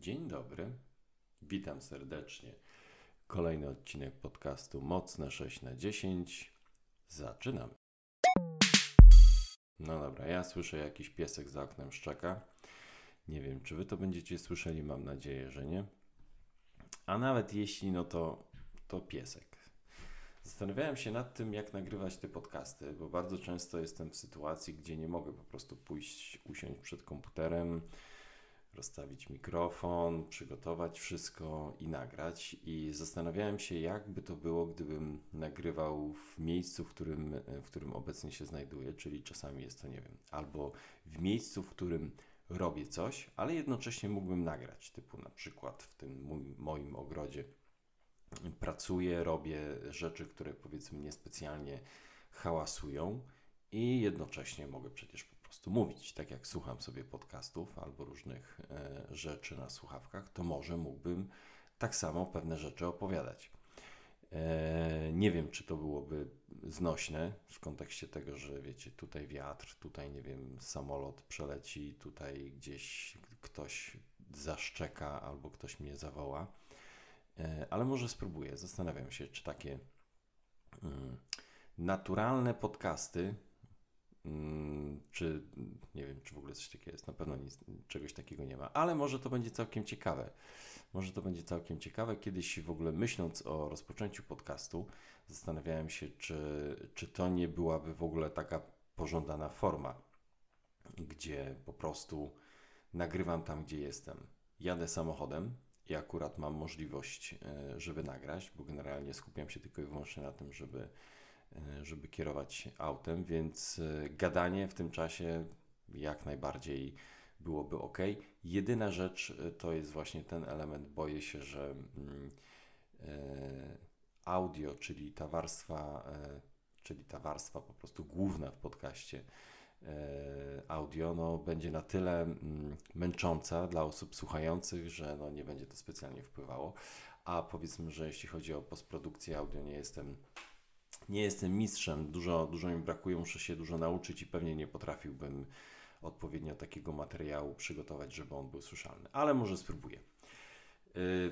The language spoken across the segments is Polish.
Dzień dobry, witam serdecznie. Kolejny odcinek podcastu Mocne 6 na 10. Zaczynamy. No dobra, ja słyszę jakiś piesek za oknem szczeka. Nie wiem, czy wy to będziecie słyszeli, mam nadzieję, że nie. A nawet jeśli, no to, to piesek. Zastanawiałem się nad tym, jak nagrywać te podcasty, bo bardzo często jestem w sytuacji, gdzie nie mogę po prostu pójść, usiąść przed komputerem, rozstawić mikrofon, przygotować wszystko i nagrać. I zastanawiałem się, jakby to było, gdybym nagrywał w miejscu, w którym, w którym obecnie się znajduję, czyli czasami jest to, nie wiem, albo w miejscu, w którym robię coś, ale jednocześnie mógłbym nagrać, typu na przykład w tym mój, moim ogrodzie pracuję, robię rzeczy, które powiedzmy niespecjalnie hałasują i jednocześnie mogę przecież prostu mówić. Tak jak słucham sobie podcastów albo różnych e, rzeczy na słuchawkach, to może mógłbym tak samo pewne rzeczy opowiadać. E, nie wiem, czy to byłoby znośne w kontekście tego, że wiecie, tutaj wiatr, tutaj nie wiem, samolot przeleci, tutaj gdzieś ktoś zaszczeka albo ktoś mnie zawoła E, ale może spróbuję. Zastanawiam się, czy takie mm, naturalne podcasty, czy nie wiem, czy w ogóle coś takiego jest. Na pewno nic, czegoś takiego nie ma, ale może to będzie całkiem ciekawe. Może to będzie całkiem ciekawe. Kiedyś w ogóle myśląc o rozpoczęciu podcastu, zastanawiałem się, czy, czy to nie byłaby w ogóle taka pożądana forma, gdzie po prostu nagrywam tam, gdzie jestem. Jadę samochodem, i akurat mam możliwość, e, żeby nagrać, bo generalnie skupiam się tylko i wyłącznie na tym, żeby, żeby kierować autem, więc e, gadanie w tym czasie jak najbardziej byłoby ok. Jedyna rzecz to jest właśnie ten element, boję się, że mm, audio, czyli ta warstwa, czyli ta warstwa po prostu główna w podcaście, E, audio no, będzie na tyle mm, męcząca dla osób słuchających, że no, nie będzie to specjalnie wpływało. A powiedzmy, że jeśli chodzi o postprodukcję audio, nie jestem, nie jestem mistrzem, dużo, dużo mi brakuje, muszę się dużo nauczyć i pewnie nie potrafiłbym odpowiednio takiego materiału przygotować, żeby on był słyszalny, ale może spróbuję. Y,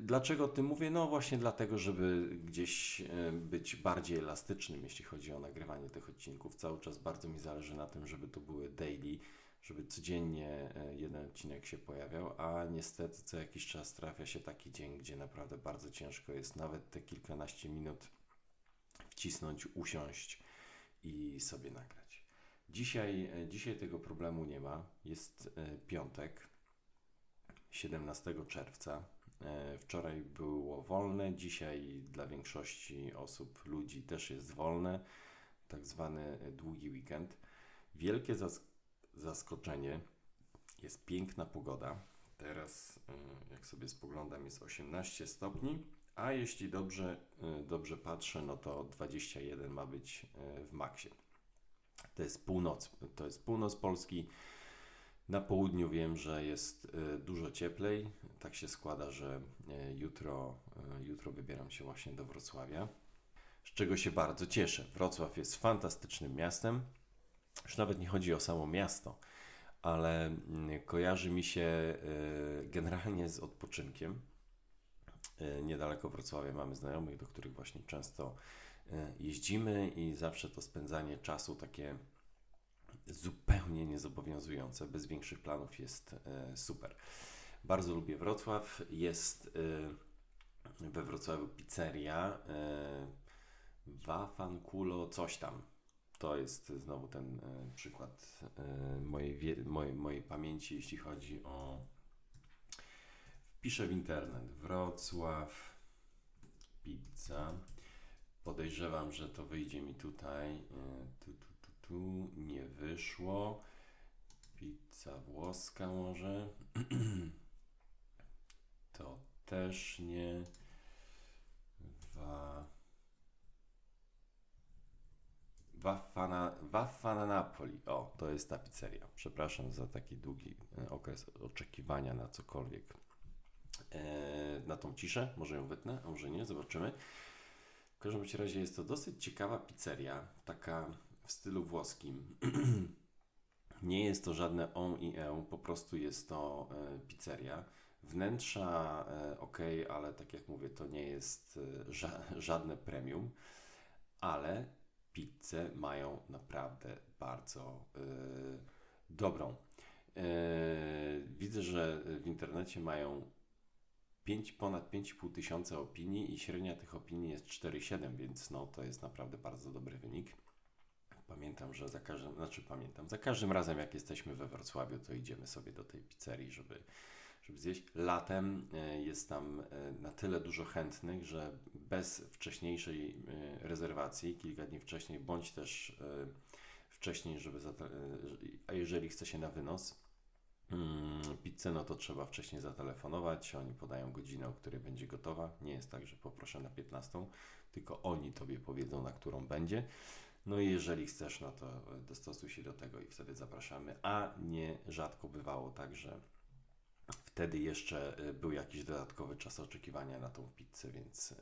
dlaczego o tym mówię? No właśnie dlatego, żeby gdzieś y, być bardziej elastycznym, jeśli chodzi o nagrywanie tych odcinków. Cały czas bardzo mi zależy na tym, żeby to były daily, żeby codziennie y, jeden odcinek się pojawiał, a niestety co jakiś czas trafia się taki dzień, gdzie naprawdę bardzo ciężko jest nawet te kilkanaście minut wcisnąć, usiąść i sobie nagrać. Dzisiaj, dzisiaj tego problemu nie ma. Jest piątek 17 czerwca. E, wczoraj było wolne, dzisiaj dla większości osób, ludzi też jest wolne, tak zwany długi weekend. Wielkie zas zaskoczenie jest piękna pogoda. Teraz, e, jak sobie spoglądam, jest 18 stopni, a jeśli dobrze, e, dobrze patrzę, no to 21 ma być w maksie. To jest północ, to jest północ Polski. Na południu wiem, że jest e, dużo cieplej. Tak się składa, że jutro, jutro wybieram się właśnie do Wrocławia, z czego się bardzo cieszę. Wrocław jest fantastycznym miastem. Już nawet nie chodzi o samo miasto, ale mm, kojarzy mi się generalnie z odpoczynkiem. Niedaleko Wrocławia mamy znajomych, do których właśnie często jeździmy i zawsze to spędzanie czasu takie zupełnie niezobowiązujące, bez większych planów jest e, super. Bardzo lubię Wrocław. Jest e, we Wrocławiu pizzeria e, Wafankulo coś tam. To jest znowu ten przykład mojej, mojej, mojej pamięci, jeśli chodzi o. Wpiszę w internet Wrocław pizza. Podejrzewam, że to wyjdzie mi tutaj. Tu, tu, tu nie wyszło. Pizza włoska może. to też nie. Wa... Waffana Napoli. O, to jest ta pizzeria. Przepraszam za taki długi e, okres oczekiwania na cokolwiek. E, na tą ciszę. Może ją wytnę, a może nie. Zobaczymy. W każdym razie jest to dosyć ciekawa pizzeria. Taka w stylu włoskim. Nie jest to żadne on i e, po prostu jest to e, pizzeria. Wnętrza e, ok, ale tak jak mówię, to nie jest ża żadne premium, ale pizzę mają naprawdę bardzo e, dobrą. Widzę, że w internecie mają 5, ponad 5,5 tysiąca opinii i średnia tych opinii jest 4,7, więc no, to jest naprawdę bardzo dobry wynik. Pamiętam, że za każdym, znaczy pamiętam, za każdym razem jak jesteśmy we Wrocławiu, to idziemy sobie do tej pizzerii, żeby, żeby zjeść. Latem e, jest tam e, na tyle dużo chętnych, że bez wcześniejszej e, rezerwacji, kilka dni wcześniej, bądź też wcześniej, żeby, a jeżeli chce się na wynos, mm, pizzę, no to trzeba wcześniej zatelefonować. Oni podają godzinę, o której będzie gotowa. Nie jest tak, że poproszę na 15, tylko oni tobie powiedzą, na którą będzie. No i jeżeli chcesz, no to dostosuj się do tego i wtedy zapraszamy. A nie rzadko bywało tak, że wtedy jeszcze y, był jakiś dodatkowy czas oczekiwania na tą pizzę, więc y,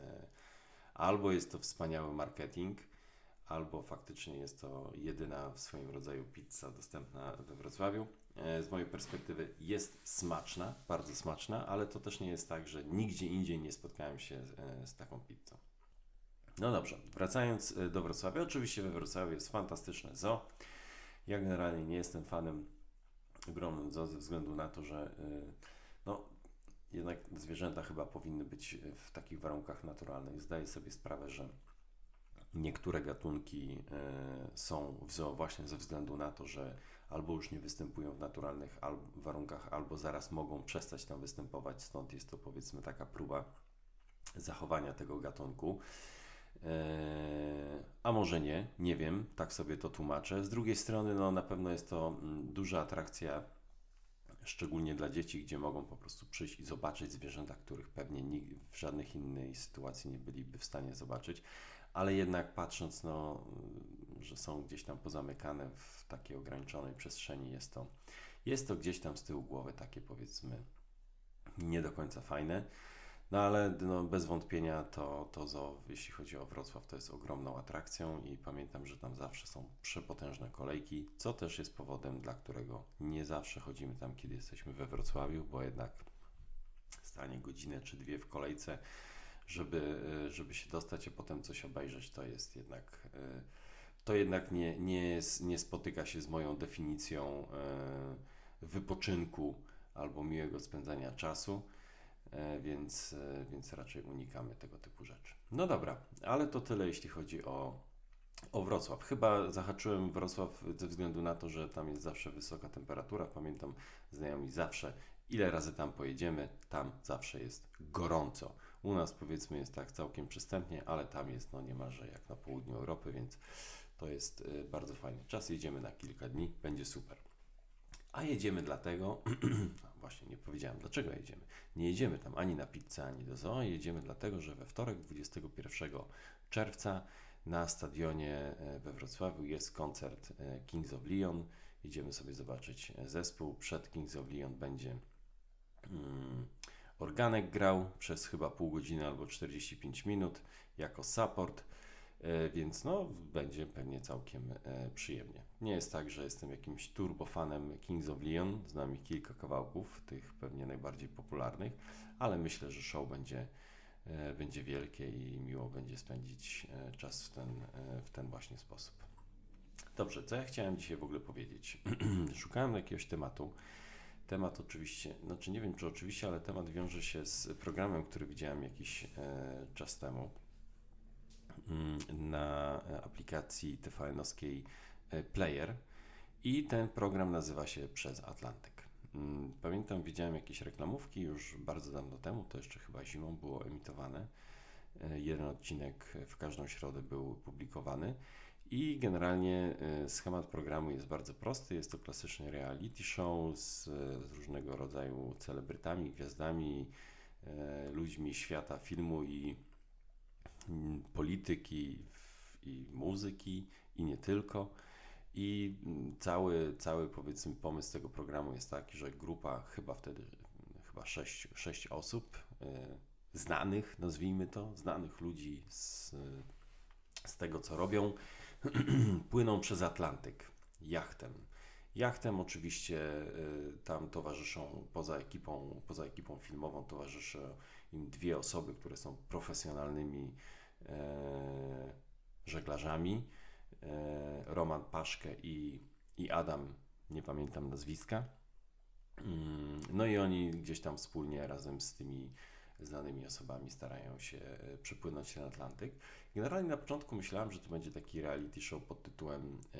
albo jest to wspaniały marketing, albo faktycznie jest to jedyna w swoim rodzaju pizza dostępna we Wrocławiu. E, z mojej perspektywy jest smaczna, bardzo smaczna, ale to też nie jest tak, że nigdzie indziej nie spotkałem się z, e, z taką pizzą. No dobrze, wracając e, do Wrocławia. Oczywiście we Wrocławiu jest fantastyczne zoo. Ja generalnie nie jestem fanem ogromnym zoo ze względu na to, że no, jednak zwierzęta chyba powinny być w takich warunkach naturalnych. Zdaję sobie sprawę, że niektóre gatunki są w zoo właśnie ze względu na to, że albo już nie występują w naturalnych warunkach, albo zaraz mogą przestać tam występować. Stąd jest to powiedzmy taka próba zachowania tego gatunku. Eee, a może nie, nie wiem, tak sobie to tłumaczę. Z drugiej strony, no na pewno jest to mm, duża atrakcja, szczególnie dla dzieci, gdzie mogą po prostu przyjść i zobaczyć zwierzęta, których pewnie w żadnych innej sytuacji nie byliby w stanie zobaczyć. Ale jednak patrząc, no, że są gdzieś tam pozamykane w takiej ograniczonej przestrzeni, jest to, jest to gdzieś tam z tyłu głowy takie powiedzmy nie do końca fajne. No ale no, bez wątpienia to, to zoo, jeśli chodzi o Wrocław, to jest ogromną atrakcją i pamiętam, że tam zawsze są przepotężne kolejki, co też jest powodem, dla którego nie zawsze chodzimy tam, kiedy jesteśmy we Wrocławiu, bo jednak stanie godzinę czy dwie w kolejce, żeby, żeby się dostać, a potem coś obejrzeć, to jest jednak to jednak nie, nie, nie spotyka się z moją definicją wypoczynku albo miłego spędzania czasu. E, więc, e, więc raczej unikamy tego typu rzeczy. No dobra, ale to tyle, jeśli chodzi o, o Wrocław. Chyba zahaczyłem Wrocław ze względu na to, że tam jest zawsze wysoka temperatura. Pamiętam znajomi zawsze, ile razy tam pojedziemy, tam zawsze jest gorąco. U nas powiedzmy jest tak całkiem przystępnie, ale tam jest no niemalże jak na południu Europy, więc to jest e, bardzo fajny czas. Jedziemy na kilka dni, będzie super. A jedziemy dlatego, właśnie nie powiedziałem dlaczego jedziemy. Nie jedziemy tam ani na pizzę, ani do zoo. Jedziemy dlatego, że we wtorek 21 czerwca na stadionie e, we Wrocławiu jest koncert e, Kings of Leon. Idziemy sobie zobaczyć zespół. Przed Kings of Leon będzie mm, organek grał przez chyba pół godziny albo 45 minut jako support. E, więc no, będzie pewnie całkiem e, przyjemnie. Nie jest tak, że jestem jakimś turbofanem Kings of Leon, znam ich kilka kawałków, tych pewnie najbardziej popularnych, ale myślę, że show będzie, e, będzie wielkie i miło będzie spędzić czas w ten, w ten właśnie sposób. Dobrze, co ja chciałem dzisiaj w ogóle powiedzieć? Szukałem jakiegoś tematu. Temat oczywiście, znaczy nie wiem czy oczywiście, ale temat wiąże się z programem, który widziałem jakiś e, czas temu Mm, na aplikacji TVN-owskiej e, Player i ten program nazywa się Przez Atlantyk. Mm, pamiętam, widziałem jakieś reklamówki już bardzo dawno temu, to jeszcze chyba zimą było emitowane. E, jeden odcinek w każdą środę był publikowany i generalnie e, schemat programu jest bardzo prosty. Jest to klasyczny reality show z, z różnego rodzaju celebrytami, gwiazdami, ludźmi świata filmu i Mm, polityki i muzyki i nie tylko. I mm, cały, cały powiedzmy pomysł tego programu jest taki, że grupa chyba wtedy, chyba sześć, sześć osób y, znanych, nazwijmy to, znanych ludzi z, z tego co robią, płyną przez Atlantyk jachtem. Jachtem oczywiście tam towarzyszą, poza ekipą, poza ekipą filmową towarzyszą im dwie osoby, które są profesjonalnymi żeglarzami. Roman Paszkę i, i Adam, nie pamiętam nazwiska. Mm, no i oni gdzieś tam wspólnie razem z tymi znanymi osobami starają się e, przepłynąć ten Atlantyk. Generalnie na początku myślałem, że to będzie taki reality show pod tytułem e,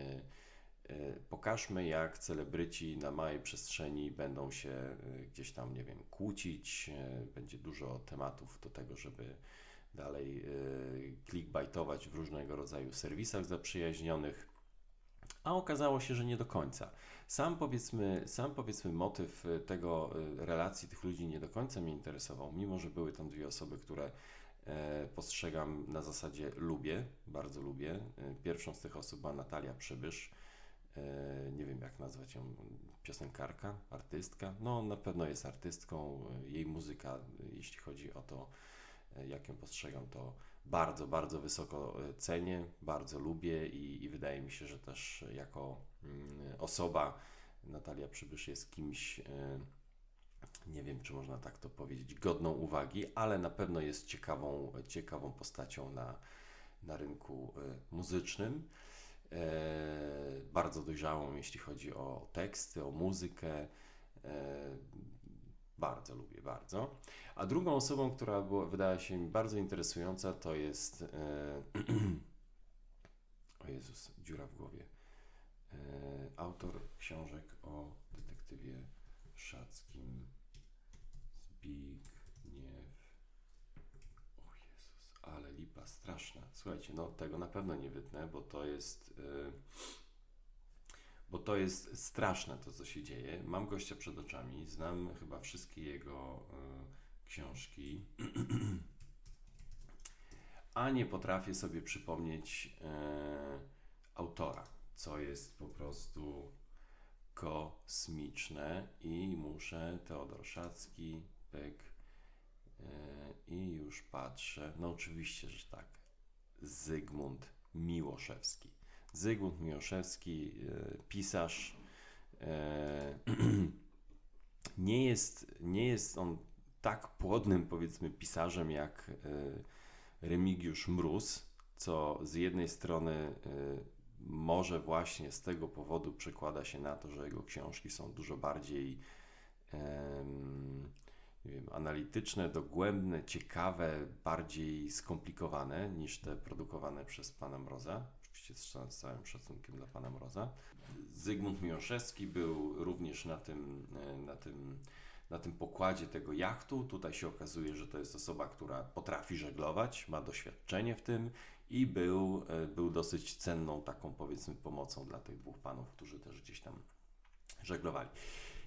e, Pokażmy, jak celebryci na małej przestrzeni będą się gdzieś tam, nie wiem, kłócić. Będzie dużo tematów do tego, żeby dalej clickbaitować w różnego rodzaju serwisach zaprzyjaźnionych. A okazało się, że nie do końca. Sam powiedzmy, sam powiedzmy motyw y, tego y, relacji tych ludzi nie do końca mnie interesował, mimo że były tam dwie osoby, które e, postrzegam na zasadzie lubię, bardzo lubię. E, pierwszą z tych osób była Natalia Przybysz. E, nie wiem jak nazwać ją, piosenkarka, artystka. No na pewno jest artystką. Jej muzyka, jeśli chodzi o to, jak ją postrzegam, to bardzo, bardzo wysoko cenię, bardzo lubię i, i wydaje mi się, że też jako mm, osoba Natalia Przybysz jest kimś, e, nie wiem czy można tak to powiedzieć, godną uwagi, ale na pewno jest ciekawą, ciekawą postacią na, na rynku e, muzycznym. E, bardzo dojrzałą, jeśli chodzi o teksty, o muzykę. Bardzo lubię, bardzo. A drugą osobą, która była, wydała się mi bardzo interesująca, to jest. E, o Jezus, dziura w głowie. E, autor książek o detektywie Szackim. Zbigniew. O Jezus, ale lipa straszna. Słuchajcie, no tego na pewno nie wytnę, bo to jest. E, bo to jest straszne to, co się dzieje. Mam gościa przed oczami, znam chyba wszystkie jego y, książki, a nie potrafię sobie przypomnieć y, autora, co jest po prostu kosmiczne i muszę Teodor Szacki, pyk y, i już patrzę, no oczywiście, że tak, Zygmunt Miłoszewski. Zygmunt Miłoszewski, e, pisarz. E, nie jest, nie jest on tak płodnym, powiedzmy, pisarzem jak e, Remigiusz Mróz, co z jednej strony może właśnie z tego powodu przekłada się na to, że jego książki są dużo bardziej nie wiem, analityczne, dogłębne, ciekawe, bardziej skomplikowane niż te produkowane przez pana Mroza oczywiście z, całym szacunkiem dla pana Mroza. Zygmunt Miłoszewski był również na tym, e, na tym, na tym pokładzie tego jachtu. Tutaj się okazuje, że to jest osoba, która potrafi żeglować, ma doświadczenie w tym i był, e, był dosyć cenną taką powiedzmy pomocą dla tych dwóch panów, którzy też gdzieś tam żeglowali.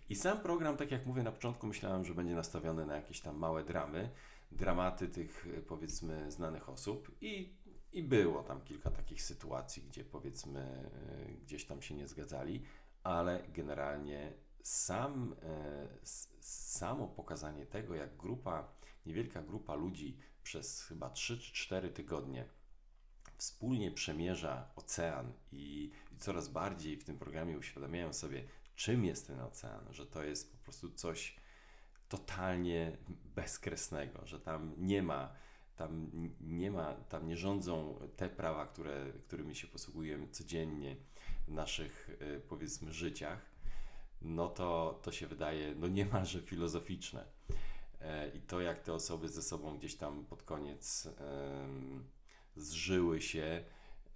I sam program, tak jak mówię na początku, myślałem, że będzie nastawiony na jakieś tam małe dramy, dramaty tych e, powiedzmy znanych osób i i było tam kilka takich sytuacji, gdzie powiedzmy e, gdzieś tam się nie zgadzali, ale generalnie sam, e, samo pokazanie tego, jak grupa, niewielka grupa ludzi przez chyba 3 czy 4 tygodnie wspólnie przemierza ocean i, coraz bardziej w tym programie uświadamiają sobie, czym jest ten ocean, że to jest po prostu coś totalnie bezkresnego, że tam nie ma tam nie ma, tam nie rządzą te prawa, które, którymi się posługujemy codziennie w naszych y, powiedzmy życiach, no to, to się wydaje no niemalże filozoficzne. E, I to, jak te osoby ze sobą gdzieś tam pod koniec zżyły się,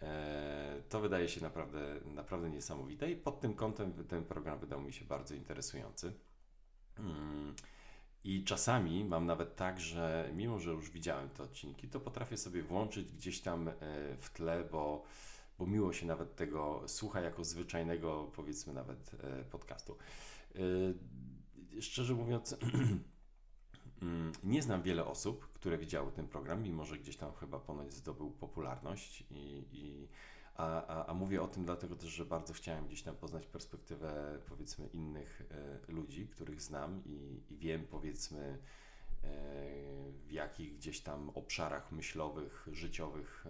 e, to wydaje się naprawdę, naprawdę niesamowite i pod tym kątem ten program wydał mi się bardzo interesujący. Mm. I czasami mam nawet tak, że mimo, że już widziałem te odcinki, to potrafię sobie włączyć gdzieś tam e, w tle, bo, bo miło się nawet tego słucha jako zwyczajnego, powiedzmy nawet e, podcastu. E, szczerze mówiąc, mm, nie znam wiele osób, które widziały ten program, mimo że gdzieś tam chyba ponoć zdobył popularność i, i a, a, a, mówię o tym dlatego też, że bardzo chciałem gdzieś tam poznać perspektywę powiedzmy innych e, ludzi, których znam i, i wiem powiedzmy w jakich gdzieś tam obszarach myślowych, życiowych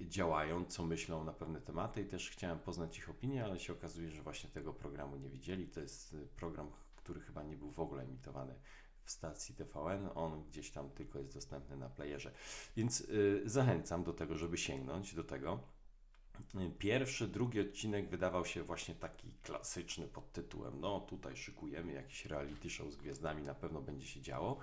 działają, co myślą na pewne tematy i też chciałem poznać ich opinię, ale się okazuje, że właśnie tego programu nie widzieli. To jest program, który chyba nie był w ogóle emitowany w stacji TVN, on gdzieś tam tylko jest dostępny na playerze. Więc y, zachęcam do tego, żeby sięgnąć do tego. Pierwszy, drugi odcinek wydawał się właśnie taki klasyczny pod tytułem, no tutaj szykujemy jakiś reality show z gwiazdami, na pewno będzie się działo.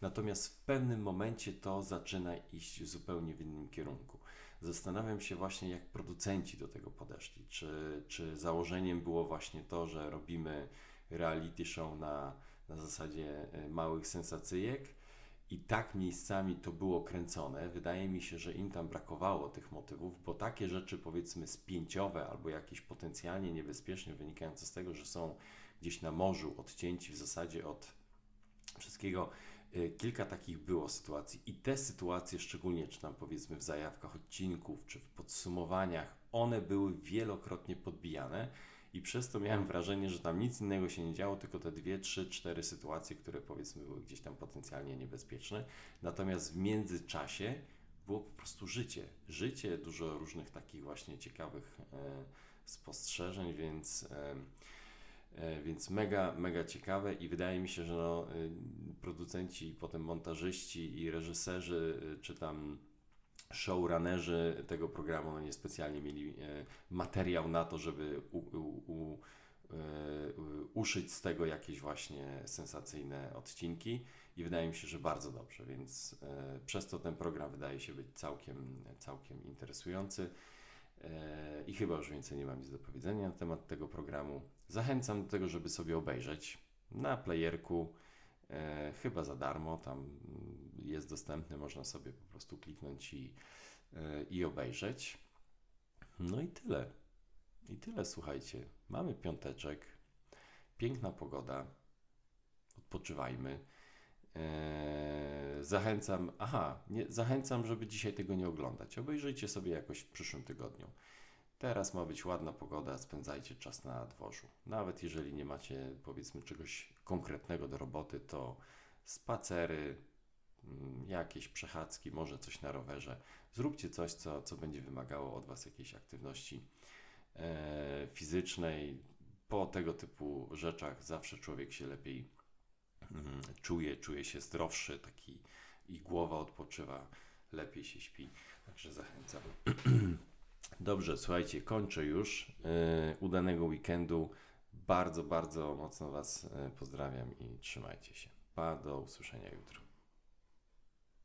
Natomiast w pewnym momencie to zaczyna iść zupełnie w innym kierunku. Zastanawiam się właśnie, jak producenci do tego podeszli. Czy, czy założeniem było właśnie to, że robimy reality show na, na zasadzie e, małych sensacyjek, i tak miejscami to było kręcone. Wydaje mi się, że im tam brakowało tych motywów, bo takie rzeczy powiedzmy spięciowe albo jakieś potencjalnie niebezpieczne wynikające z tego, że są gdzieś na morzu, odcięci w zasadzie od wszystkiego. Y, kilka takich było sytuacji i te sytuacje, szczególnie czy tam powiedzmy w zajawkach odcinków, czy w podsumowaniach, one były wielokrotnie podbijane i przez to miałem wrażenie, że tam nic innego się nie działo, tylko te dwie, trzy, cztery sytuacje, które powiedzmy były gdzieś tam potencjalnie niebezpieczne. Natomiast w międzyczasie było po prostu życie. Życie, dużo różnych takich właśnie ciekawych e, spostrzeżeń, więc. E, więc mega, mega ciekawe i wydaje mi się, że no, e, producenci, potem montażyści i reżyserzy, e, czy tam showrunnerzy tego programu no niespecjalnie mieli e, materiał na to, żeby u, u, u, e, uszyć z tego jakieś właśnie sensacyjne odcinki i wydaje mi się, że bardzo dobrze, więc przez to ten program wydaje się być całkiem, całkiem interesujący i chyba już więcej nie mam nic do powiedzenia na temat tego programu. Zachęcam do tego, żeby sobie obejrzeć na playerku, chyba za darmo, tam jest dostępny, można sobie po prostu kliknąć i, e, i obejrzeć. No i tyle. I tyle, słuchajcie. Mamy piąteczek, piękna pogoda, odpoczywajmy. Eee, zachęcam, aha, nie, zachęcam, żeby dzisiaj tego nie oglądać. Obejrzyjcie sobie jakoś w przyszłym tygodniu. Teraz ma być ładna pogoda, spędzajcie czas na dworzu. Nawet jeżeli nie macie, powiedzmy, czegoś konkretnego do roboty, to spacery, Mm, jakieś przechadzki, może coś na rowerze. Zróbcie coś, co, co będzie wymagało od Was jakiejś aktywności e, fizycznej. Po tego typu rzeczach zawsze człowiek się lepiej mm, czuje, czuje się zdrowszy, taki i głowa odpoczywa, lepiej się śpi. Także zachęcam. Dobrze, słuchajcie, kończę już. E, udanego weekendu. Bardzo, bardzo mocno Was e, pozdrawiam i trzymajcie się. Pa, do usłyszenia jutro.